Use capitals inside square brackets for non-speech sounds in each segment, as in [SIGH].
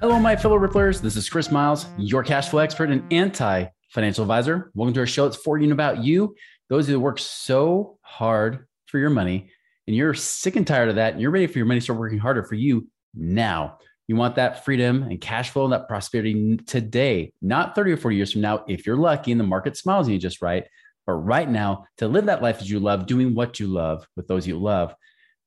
Hello, my fellow Ripplers. This is Chris Miles, your cash flow expert and anti financial advisor. Welcome to our show. It's for you and about you, those who work so hard for your money, and you're sick and tired of that, and you're ready for your money to start working harder for you now. You want that freedom and cash flow and that prosperity today, not 30 or 40 years from now, if you're lucky and the market smiles at you just right, but right now to live that life that you love, doing what you love with those you love.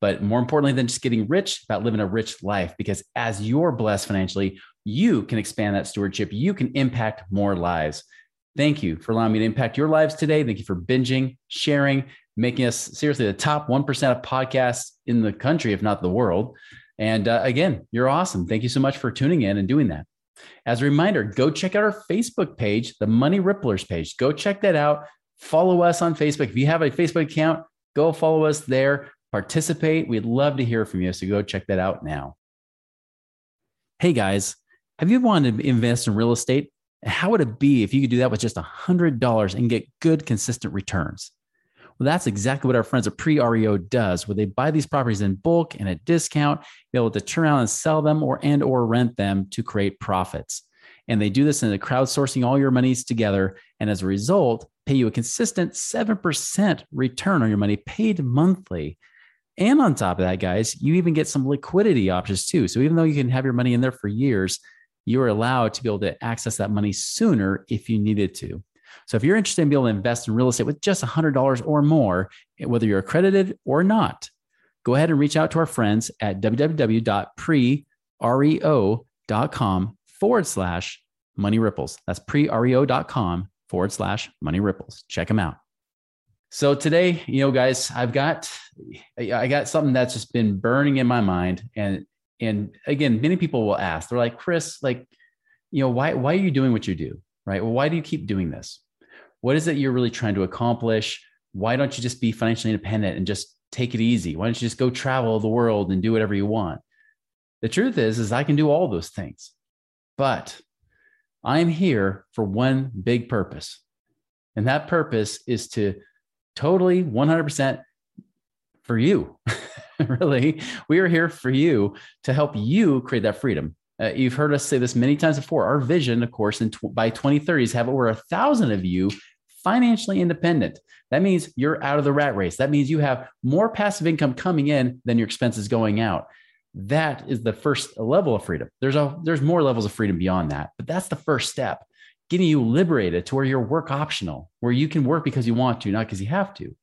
But more importantly than just getting rich, about living a rich life, because as you're blessed financially, you can expand that stewardship. You can impact more lives. Thank you for allowing me to impact your lives today. Thank you for binging, sharing, making us seriously the top 1% of podcasts in the country, if not the world. And uh, again, you're awesome. Thank you so much for tuning in and doing that. As a reminder, go check out our Facebook page, the Money Ripplers page. Go check that out. Follow us on Facebook. If you have a Facebook account, go follow us there. Participate. We'd love to hear from you. So go check that out now. Hey guys, have you wanted to invest in real estate? How would it be if you could do that with just $100 and get good, consistent returns? Well, that's exactly what our friends at Pre REO does, where they buy these properties in bulk and at discount, be able to turn around and sell them or and or rent them to create profits. And they do this in the crowdsourcing all your monies together, and as a result, pay you a consistent seven percent return on your money paid monthly. And on top of that, guys, you even get some liquidity options too. So even though you can have your money in there for years, you are allowed to be able to access that money sooner if you needed to. So if you're interested in being able to invest in real estate with just $100 or more, whether you're accredited or not, go ahead and reach out to our friends at www.prereo.com forward slash money ripples. That's prereo.com forward slash money ripples. Check them out. So today, you know, guys, I've got I got something that's just been burning in my mind. And and again, many people will ask, they're like, Chris, like, you know, why why are you doing what you do? Right. Well, why do you keep doing this? What is it you're really trying to accomplish? Why don't you just be financially independent and just take it easy? Why don't you just go travel the world and do whatever you want? The truth is, is I can do all those things, but I'm here for one big purpose. And that purpose is to totally 100% for you. [LAUGHS] really, we are here for you to help you create that freedom. Uh, you've heard us say this many times before. Our vision, of course, in tw- by 2030 is have over a thousand of you financially independent. That means you're out of the rat race. That means you have more passive income coming in than your expenses going out. That is the first level of freedom. There's a there's more levels of freedom beyond that, but that's the first step. Getting you liberated to where you're work optional, where you can work because you want to, not because you have to.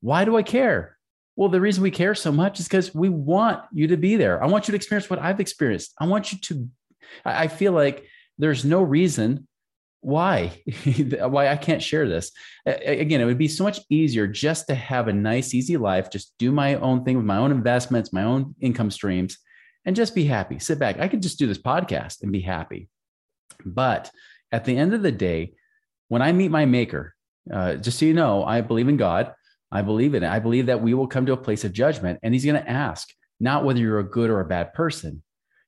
Why do I care? Well, the reason we care so much is because we want you to be there. I want you to experience what I've experienced. I want you to, I feel like there's no reason why [LAUGHS] why i can't share this again it would be so much easier just to have a nice easy life just do my own thing with my own investments my own income streams and just be happy sit back i could just do this podcast and be happy but at the end of the day when i meet my maker uh, just so you know i believe in god i believe in it i believe that we will come to a place of judgment and he's going to ask not whether you're a good or a bad person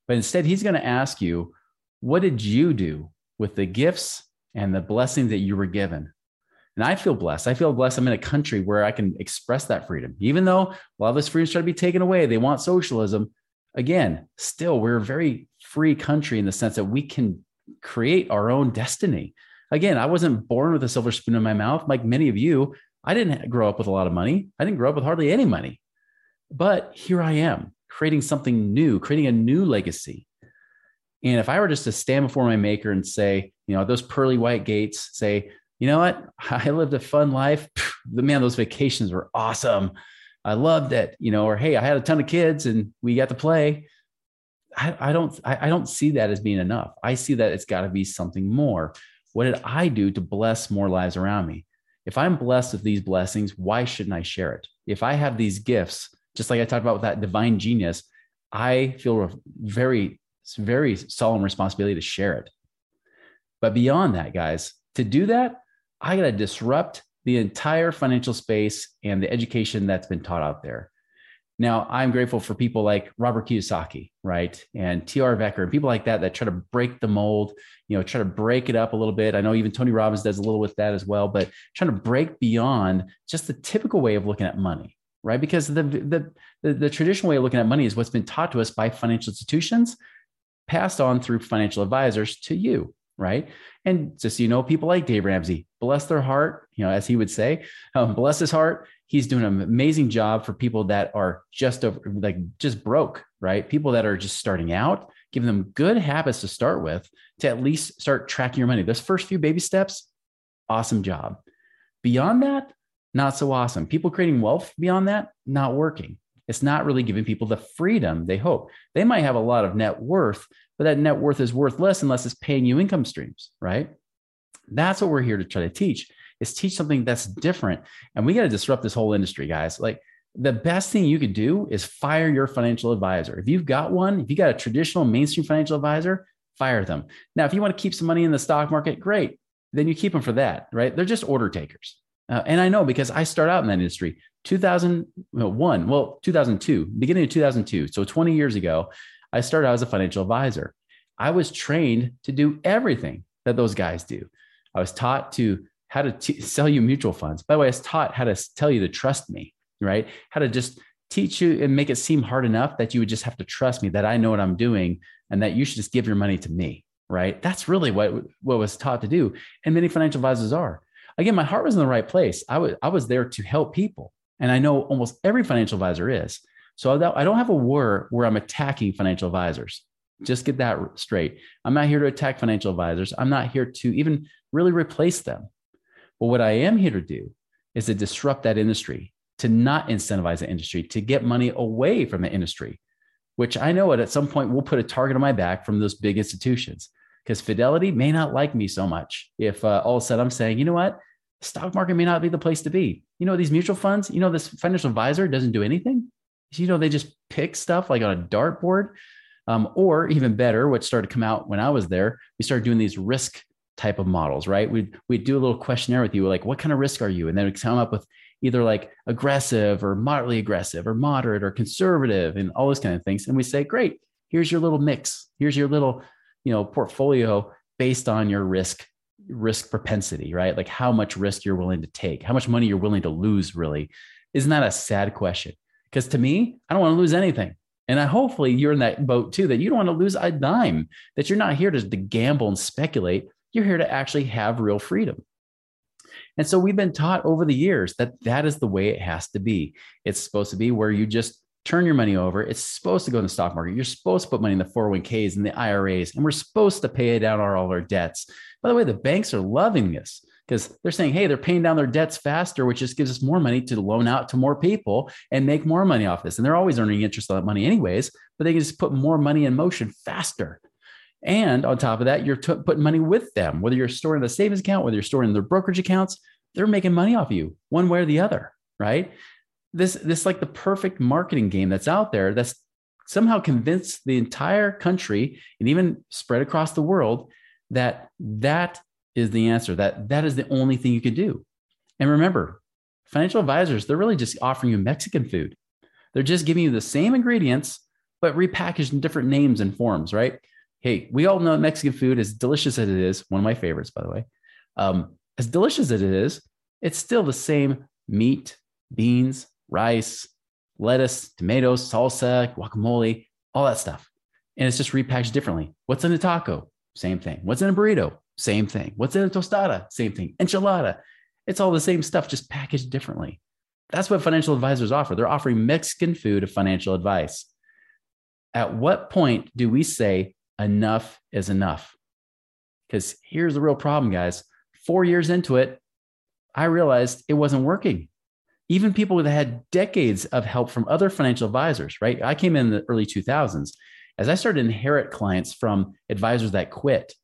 but instead he's going to ask you what did you do with the gifts and the blessing that you were given. And I feel blessed. I feel blessed. I'm in a country where I can express that freedom. Even though a lot of this freedom is trying to be taken away, they want socialism. Again, still, we're a very free country in the sense that we can create our own destiny. Again, I wasn't born with a silver spoon in my mouth like many of you. I didn't grow up with a lot of money. I didn't grow up with hardly any money. But here I am creating something new, creating a new legacy. And if I were just to stand before my maker and say, you know, those pearly white gates, say, you know what? [LAUGHS] I lived a fun life. [LAUGHS] The man, those vacations were awesome. I loved it, you know, or hey, I had a ton of kids and we got to play. I, I don't I, I don't see that as being enough. I see that it's got to be something more. What did I do to bless more lives around me? If I'm blessed with these blessings, why shouldn't I share it? If I have these gifts, just like I talked about with that divine genius, I feel very it's very solemn responsibility to share it. But beyond that, guys, to do that, I got to disrupt the entire financial space and the education that's been taught out there. Now, I'm grateful for people like Robert Kiyosaki, right? And T. Harv Eker and people like that that try to break the mold, you know, try to break it up a little bit. I know even Tony Robbins does a little with that as well, but trying to break beyond just the typical way of looking at money, right? Because the, the, the, the traditional way of looking at money is what's been taught to us by financial institutions, passed on through financial advisors to you, right? And just so you know, people like Dave Ramsey, bless their heart, you know, as he would say, um, bless his heart he's doing an amazing job for people that are just over, like just broke, right? People that are just starting out, giving them good habits to start with to at least start tracking your money. Those first few baby steps, awesome job. Beyond that, not so awesome. People creating wealth beyond that, not working. It's not really giving people the freedom they hope. They might have a lot of net worth, but that net worth is worth less unless it's paying you income streams, right? That's what we're here to try to teach is teach something that's different. And we got to disrupt this whole industry, guys. Like the best thing you could do is fire your financial advisor. If you've got one, if you got a traditional mainstream financial advisor, fire them. Now, if you want to keep some money in the stock market, great. Then you keep them for that, right? They're just order takers. Uh, and I know because I start out in that industry 2001, well, 2002, beginning of 2002. So 20 years ago, I started out as a financial advisor. I was trained to do everything that those guys do. I was taught to how to t- sell you mutual funds. By the way, I was taught how to tell you to trust me, right? How to just teach you and make it seem hard enough that you would just have to trust me that I know what I'm doing and that you should just give your money to me, right? That's really what, what was taught to do. And many financial advisors are. Again, my heart was in the right place. I was, I was there to help people. And I know almost every financial advisor is. So I don't have a war where I'm attacking financial advisors. Just get that straight. I'm not here to attack financial advisors. I'm not here to even really replace them. But what I am here to do is to disrupt that industry, to not incentivize the industry, to get money away from the industry, which I know at some point will put a target on my back from those big institutions. Because Fidelity may not like me so much if uh, all of a sudden I'm saying, you know what, stock market may not be the place to be. You know, these mutual funds, you know, this financial advisor doesn't do anything. You know, they just pick stuff like on a dartboard. Um, or even better, what started to come out when I was there, we started doing these risk type of models, right? We'd, we'd do a little questionnaire with you, like, what kind of risk are you? And then we'd come up with either like aggressive or moderately aggressive or moderate or conservative and all those kind of things. And we say, great, here's your little mix. Here's your little, you know, portfolio based on your risk risk propensity, right? Like how much risk you're willing to take, how much money you're willing to lose, really. Isn't that a sad question? Because to me, I don't want to lose anything. And I hopefully you're in that boat too, that you don't want to lose a dime, that you're not here to, to gamble and speculate, you're here to actually have real freedom. And so we've been taught over the years that that is the way it has to be. It's supposed to be where you just turn your money over. It's supposed to go in the stock market. You're supposed to put money in the 401ks and the IRAs, and we're supposed to pay down all our debts. By the way, the banks are loving this because they're saying, hey, they're paying down their debts faster, which just gives us more money to loan out to more people and make more money off this. And they're always earning interest on that money, anyways, but they can just put more money in motion faster. And on top of that, you're t- putting money with them, whether you're storing the savings account, whether you're storing their brokerage accounts, they're making money off you one way or the other, right? This this like the perfect marketing game that's out there that's somehow convinced the entire country and even spread across the world that that is the answer that that is the only thing you can do. And remember, financial advisors, they're really just offering you Mexican food. They're just giving you the same ingredients but repackaged in different names and forms, right? Hey, we all know Mexican food, as delicious as it is, one of my favorites, by the way, um, as delicious as it is, it's still the same meat, beans, rice, lettuce, tomatoes, salsa, guacamole, all that stuff. And it's just repackaged differently. What's in a taco? Same thing. What's in a burrito? Same thing. What's in a tostada? Same thing. Enchilada. It's all the same stuff, just packaged differently. That's what financial advisors offer. They're offering Mexican food of financial advice. At what point do we say, enough is enough. Because here's the real problem, guys. Four years into it, I realized it wasn't working. Even people that had decades of help from other financial advisors, right? I came in the early 2000s. As I started to inherit clients from advisors that quit,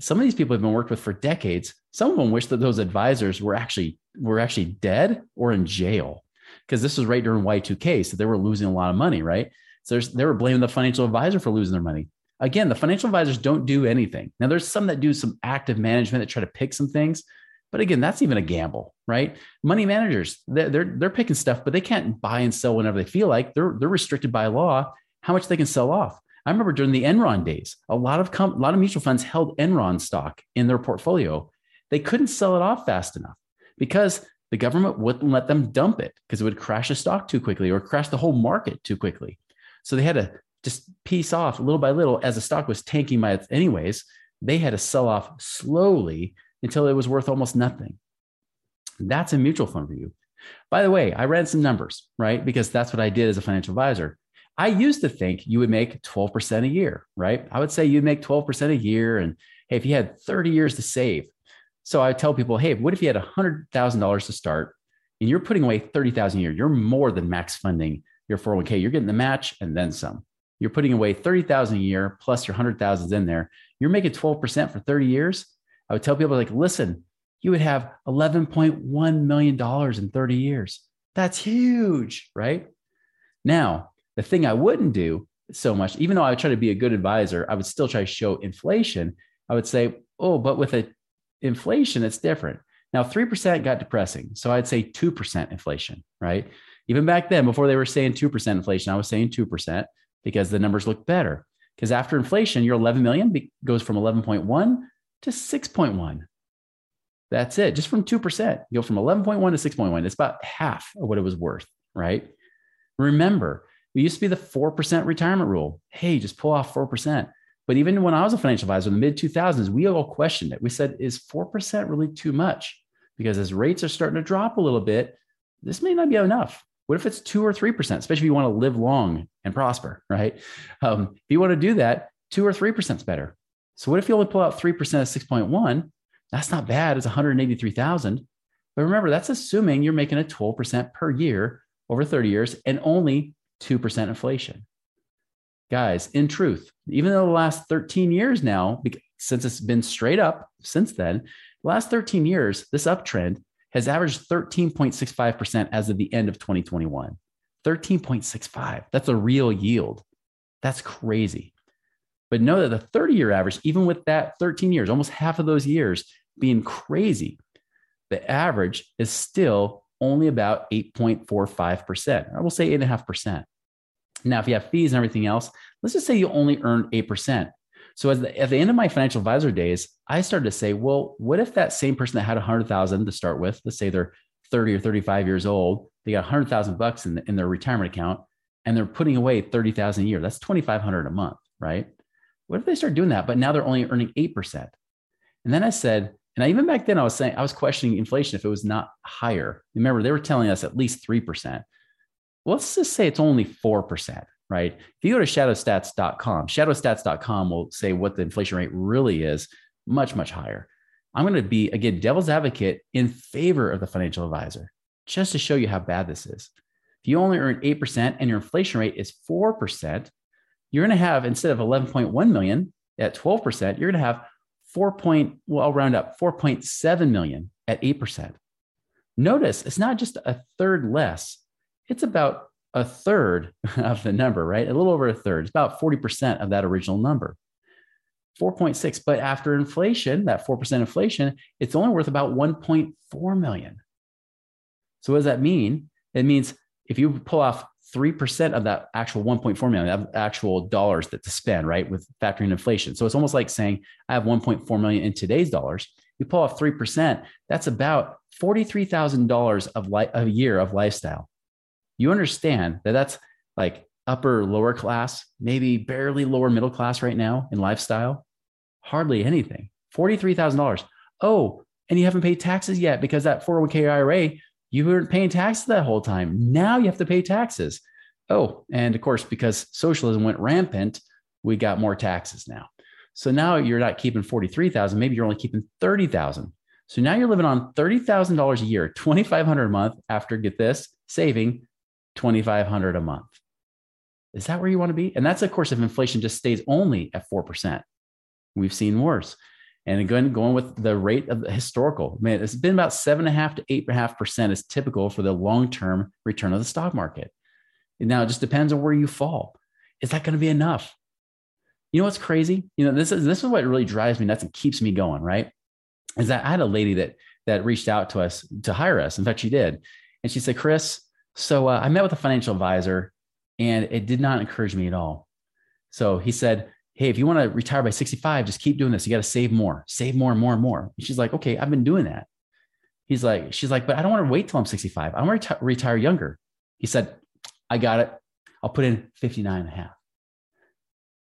some of these people have been worked with for decades. Some of them wish that those advisors were actually were actually dead or in jail because this was right during Y2K, so they were losing a lot of money, right? So they were blaming the financial advisor for losing their money. Again, the financial advisors don't do anything. Now, there's some that do some active management that try to pick some things, but again, that's even a gamble, right? Money managers, they're, they're, they're picking stuff, but they can't buy and sell whenever they feel like. They're, they're restricted by law how much they can sell off. I remember during the Enron days, a lot of a lot of mutual funds held Enron stock in their portfolio. They couldn't sell it off fast enough because the government wouldn't let them dump it because it would crash the stock too quickly or crash the whole market too quickly. So they had to just piece off little by little as the stock was tanking my anyways. They had to sell off slowly until it was worth almost nothing. That's a mutual fund for you. By the way, I ran some numbers, right? Because that's what I did as a financial advisor. I used to think you would make 12% a year, right? I would say you'd make 12% a year. And hey, if you had 30 years to save. So I tell people, hey, what if you had $100,000 to start and you're putting away 30,000 a year? You're more than max funding your 401k. You're getting the match and then some. You're putting away 30,000 a year plus your 100,000 in there. You're making 12% for 30 years. I would tell people like, listen, you would have $11.1 million in 30 years. That's huge, right? Now, the thing I wouldn't do so much, even though I would try to be a good advisor, I would still try to show inflation. I would say, oh, but with a inflation, it's different. Now, 3% got depressing. So I'd say 2% inflation, right? Even back then, before they were saying 2% inflation, I was saying 2% because the numbers look better. Because after inflation, your 11 million goes from 11.1 to 6.1. That's it, just from 2%. You go from 11.1 to 6.1. It's about half of what it was worth, right? Remember, it used to be the 4% retirement rule. Hey, just pull off 4%. But even when I was a financial advisor in the mid 2000s, we all questioned it. We said, is 4% really too much? Because as rates are starting to drop a little bit, this may not be enough. What if it's two or 3%, especially if you want to live long and prosper, right? Um, if you want to do that, two or 3% is better. So what if you only pull out 3% of 6.1? That's not bad. It's 183,000. But remember, that's assuming you're making a 12% per year over 30 years and only 2% inflation. Guys, in truth, even though the last 13 years now, since it's been straight up since then, the last 13 years, this uptrend has averaged 13.65% as of the end of 2021. 13.65. That's a real yield. That's crazy. But know that the 30 year average, even with that 13 years, almost half of those years being crazy, the average is still only about 8.45%. I will say 8.5%. Now, if you have fees and everything else, let's just say you only earned 8%. So the, at the end of my financial advisor days, I started to say, well, what if that same person that had 100,000 to start with, let's say they're 30 or 35 years old, they got 100,000 bucks in, the, in their retirement account and they're putting away 30,000 a year. That's 2,500 a month, right? What if they start doing that, but now they're only earning 8%? And then I said, and I, even back then I was saying, I was questioning inflation if it was not higher. Remember, they were telling us at least 3% let's just say it's only 4%, right? If you go to shadowstats.com, shadowstats.com will say what the inflation rate really is, much, much higher. I'm going to be, again, devil's advocate in favor of the financial advisor, just to show you how bad this is. If you only earn 8% and your inflation rate is 4%, you're going to have, instead of 11.1 million at 12%, you're going to have 4. Point, well, I'll round up 4.7 million at 8%. Notice it's not just a third less it's about a third [LAUGHS] of the number, right? A little over a third. It's about 40% of that original number. 4.6. But after inflation, that 4% inflation, it's only worth about 1.4 million. So what does that mean? It means if you pull off 3% of that actual 1.4 million, actual dollars that to spend, right? With factoring inflation. So it's almost like saying I have 1.4 million in today's dollars. You pull off 3%, that's about $43,000 of li- a year of lifestyle you understand that that's like upper lower class, maybe barely lower middle class right now in lifestyle, hardly anything. $43,000. Oh, and you haven't paid taxes yet because that 401k IRA, you weren't paying taxes that whole time. Now you have to pay taxes. Oh, and of course, because socialism went rampant, we got more taxes now. So now you're not keeping 43,000, maybe you're only keeping 30,000. So now you're living on $30,000 a year, 2,500 a month after get this, saving 2500 a month. Is that where you want to be? And that's of course if inflation just stays only at 4%. We've seen worse. And again, going with the rate of the historical, man, it's been about seven and a half to eight and a half percent is typical for the long-term return of the stock market. Now it just depends on where you fall. Is that going to be enough? You know what's crazy? You know, this is this is what really drives me nuts and keeps me going, right? Is that I had a lady that that reached out to us to hire us. In fact, she did. And she said, Chris, so uh, I met with a financial advisor and it did not encourage me at all. So he said, Hey, if you want to retire by 65, just keep doing this. You got to save more, save more and more and more. And she's like, Okay, I've been doing that. He's like, She's like, but I don't want to wait till I'm 65. I want to reti- retire younger. He said, I got it. I'll put in 59 and a half.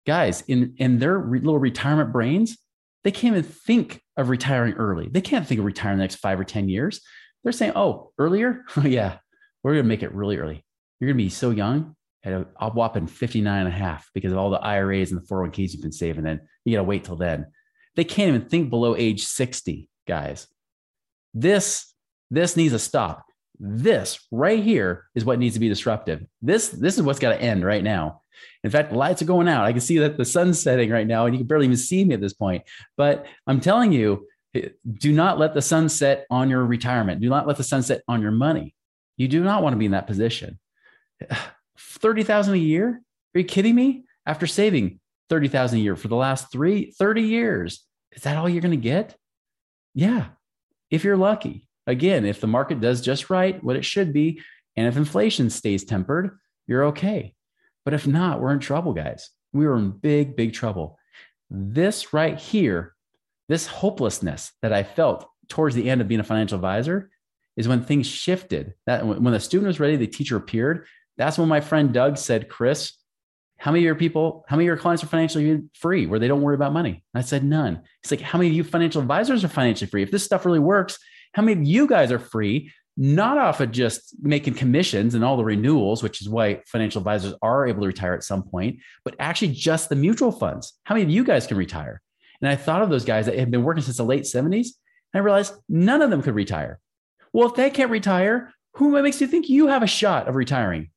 Guys, in, in their re- little retirement brains, they can't even think of retiring early. They can't think of retiring the next five or 10 years. They're saying, oh, earlier? [LAUGHS] yeah, we're going to make it really early. You're going to be so young at a, a whopping 59 and a half because of all the IRAs and the 401ks you've been saving. Then you got to wait till then. They can't even think below age 60, guys. This, this needs a stop. This right here is what needs to be disruptive. This, this is what's got to end right now. In fact, the lights are going out. I can see that the sun's setting right now, and you can barely even see me at this point. But I'm telling you, eh, do not let the sun set on your retirement. Do not let the sun set on your money. You do not want to be in that position. [SIGHS] 30,000 a year? Are you kidding me? After saving 30,000 a year for the last three, 30 years, is that all you're going to get? Yeah. If you're lucky. Again, if the market does just right, what it should be, and if inflation stays tempered, you're okay. But if not, we're in trouble, guys. We are in big, big trouble. This right here, this hopelessness that I felt towards the end of being a financial advisor is when things shifted. That when the student was ready, the teacher appeared. That's when my friend Doug said, Chris, how many of your people, how many of your clients are financially free where they don't worry about money? And I said, none. He's like, how many of you financial advisors are financially free? If this stuff really works, how many of you guys are free not off of just making commissions and all the renewals, which is why financial advisors are able to retire at some point, but actually just the mutual funds. How many of you guys can retire? And I thought of those guys that had been working since the late 70s, and I realized none of them could retire. Well, if they can't retire, who makes you think you have a shot of retiring?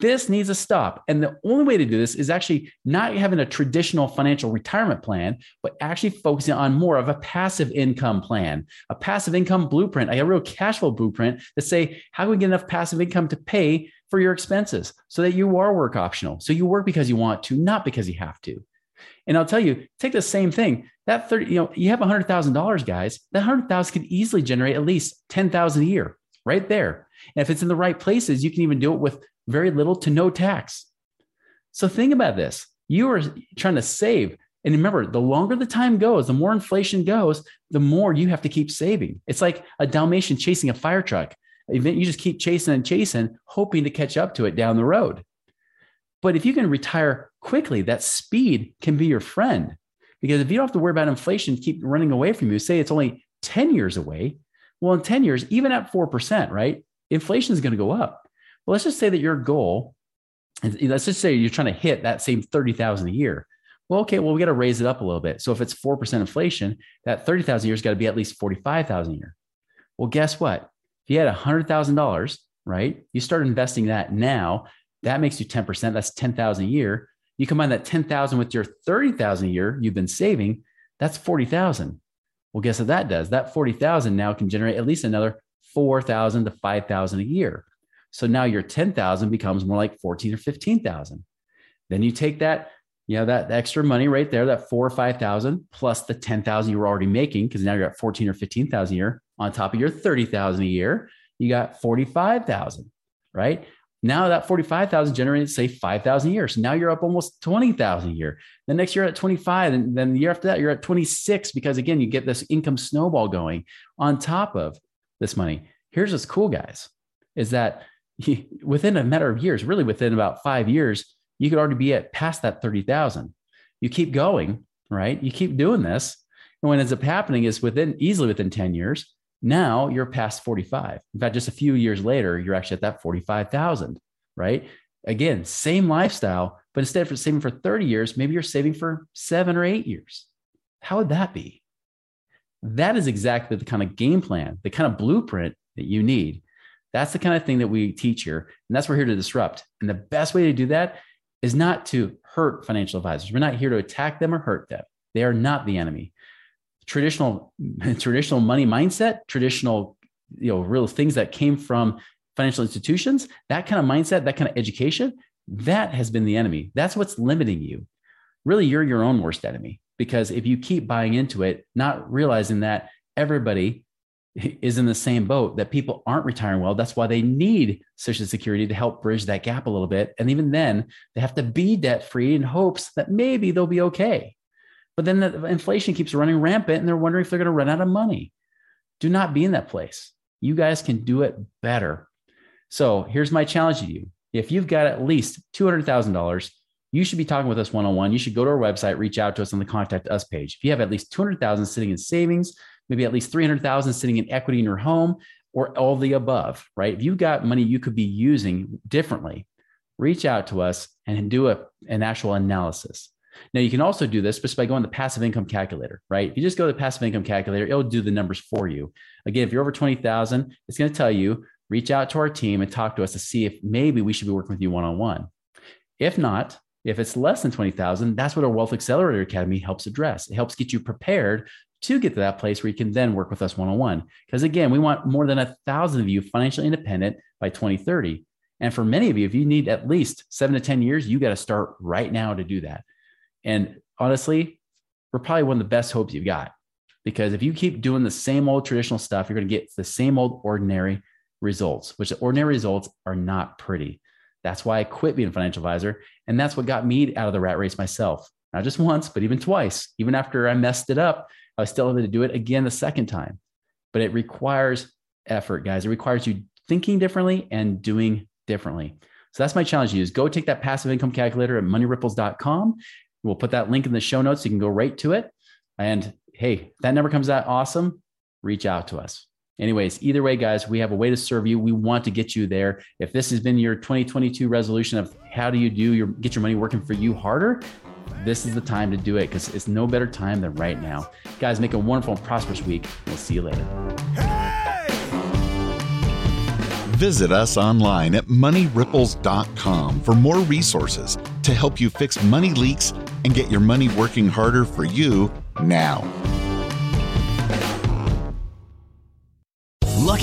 This needs a stop. And the only way to do this is actually not having a traditional financial retirement plan, but actually focusing on more of a passive income plan, a passive income blueprint, a real cash flow blueprint that say, how can we get enough passive income to pay for your expenses so that you are work optional? So you work because you want to, not because you have to. And I'll tell you, take the same thing. That 30, you know, you have $100,000, guys. That 100,000 could easily generate at least 10,000 a year right there. And if it's in the right places, you can even do it with very little to no tax. So think about this. You are trying to save. And remember, the longer the time goes, the more inflation goes, the more you have to keep saving. It's like a Dalmatian chasing a fire truck. You just keep chasing and chasing, hoping to catch up to it down the road. But if you can retire quickly, that speed can be your friend. Because if you don't have to worry about inflation keep running away from you, say it's only 10 years away. Well, in 10 years, even at 4%, right? Inflation is going to go up. Well, let's just say that your goal, let's just say you're trying to hit that same 30,000 a year. Well, okay, well, we got to raise it up a little bit. So if it's 4% inflation, that 30,000 a year has got to be at least 45,000 a year. Well, guess what? If you had $100,000, right? You start investing that now, that makes you 10%. That's 10,000 a year. You combine that 10,000 with your 30,000 a year you've been saving, that's 40,000. Well, guess what that does? That 40,000 now can generate at least another 4,000 to 5,000 a year. So now your 10,000 becomes more like 14 or 15,000. Then you take that, you know, that extra money right there, that four or 5,000 plus the 10,000 you were already making, because now you're at 14 or 15,000 a year on top of your 30,000 a year, you got 45,000, right? Now that 45,000 generates say 5,000 a year. So now you're up almost 20,000 a year. The next year at 25 and then the year after that you're at 26 because again you get this income snowball going on top of this money. Here's what's cool guys is that [LAUGHS] within a matter of years, really within about five years, you could already be at past that 30,000. You keep going, right? You keep doing this. And what ends up happening is within easily within 10 years, now you're past 45. In fact, just a few years later, you're actually at that 45,000, right? Again, same lifestyle, but instead of saving for 30 years, maybe you're saving for seven or eight years. How would that be? That is exactly the kind of game plan, the kind of blueprint that you need that's the kind of thing that we teach here. And that's what we're here to disrupt. And the best way to do that is not to hurt financial advisors. We're not here to attack them or hurt them. They are not the enemy. Traditional, [LAUGHS] traditional money mindset, traditional, you know, real things that came from financial institutions, that kind of mindset, that kind of education, that has been the enemy. That's what's limiting you. really you're your own worst enemy because if you keep buying into it, not realizing that everybody [LAUGHS] is in the same boat, that people aren't retiring well. That's why they need Social Security to help bridge that gap a little bit. And even then, they have to be debt free in hopes that maybe they'll be okay. But then the inflation keeps running rampant and they're wondering if they're going to run out of money. Do not be in that place. You guys can do it better. So here's my challenge to you. If you've got at least $200,000, you should be talking with us one on one. You should go to our website, reach out to us on the contact us page. If you have at least 200,000 sitting in savings, maybe at least 300,000 sitting in equity in your home or all the above, right? If you've got money you could be using differently, reach out to us and do a, an actual analysis. Now you can also do this just by going to the passive income calculator, right? If you just go to the passive income calculator, it'll do the numbers for you. Again, if you're over 20,000, it's going to tell you reach out to our team and talk to us to see if maybe we should be working with you one-on-one. If not, if it's less than 20,000, that's what our Wealth Accelerator Academy helps address. It helps get you prepared to get to that place where you can then work with us one on one. Because again, we want more than a thousand of you financially independent by 2030. And for many of you, if you need at least seven to 10 years, you got to start right now to do that. And honestly, we're probably one of the best hopes you've got. Because if you keep doing the same old traditional stuff, you're going to get the same old ordinary results, which the ordinary results are not pretty. That's why I quit being a financial advisor. And that's what got me out of the rat race myself. Not just once, but even twice. Even after I messed it up, I was still able to do it again the second time. But it requires effort, guys. It requires you thinking differently and doing differently. So that's my challenge to you is go take that passive income calculator at moneyripples.com. We'll put that link in the show notes. So you can go right to it. And hey, if that number comes out awesome, reach out to us. Anyways, either way, guys, we have a way to serve you. We want to get you there. If this has been your 2022 resolution of how do you do your get your money working for you harder, this is the time to do it because it's no better time than right now. Guys, make a wonderful and prosperous week. We'll see you later. Visit us online at moneyripples.com for more resources to help you fix money leaks and get your money working harder for you now.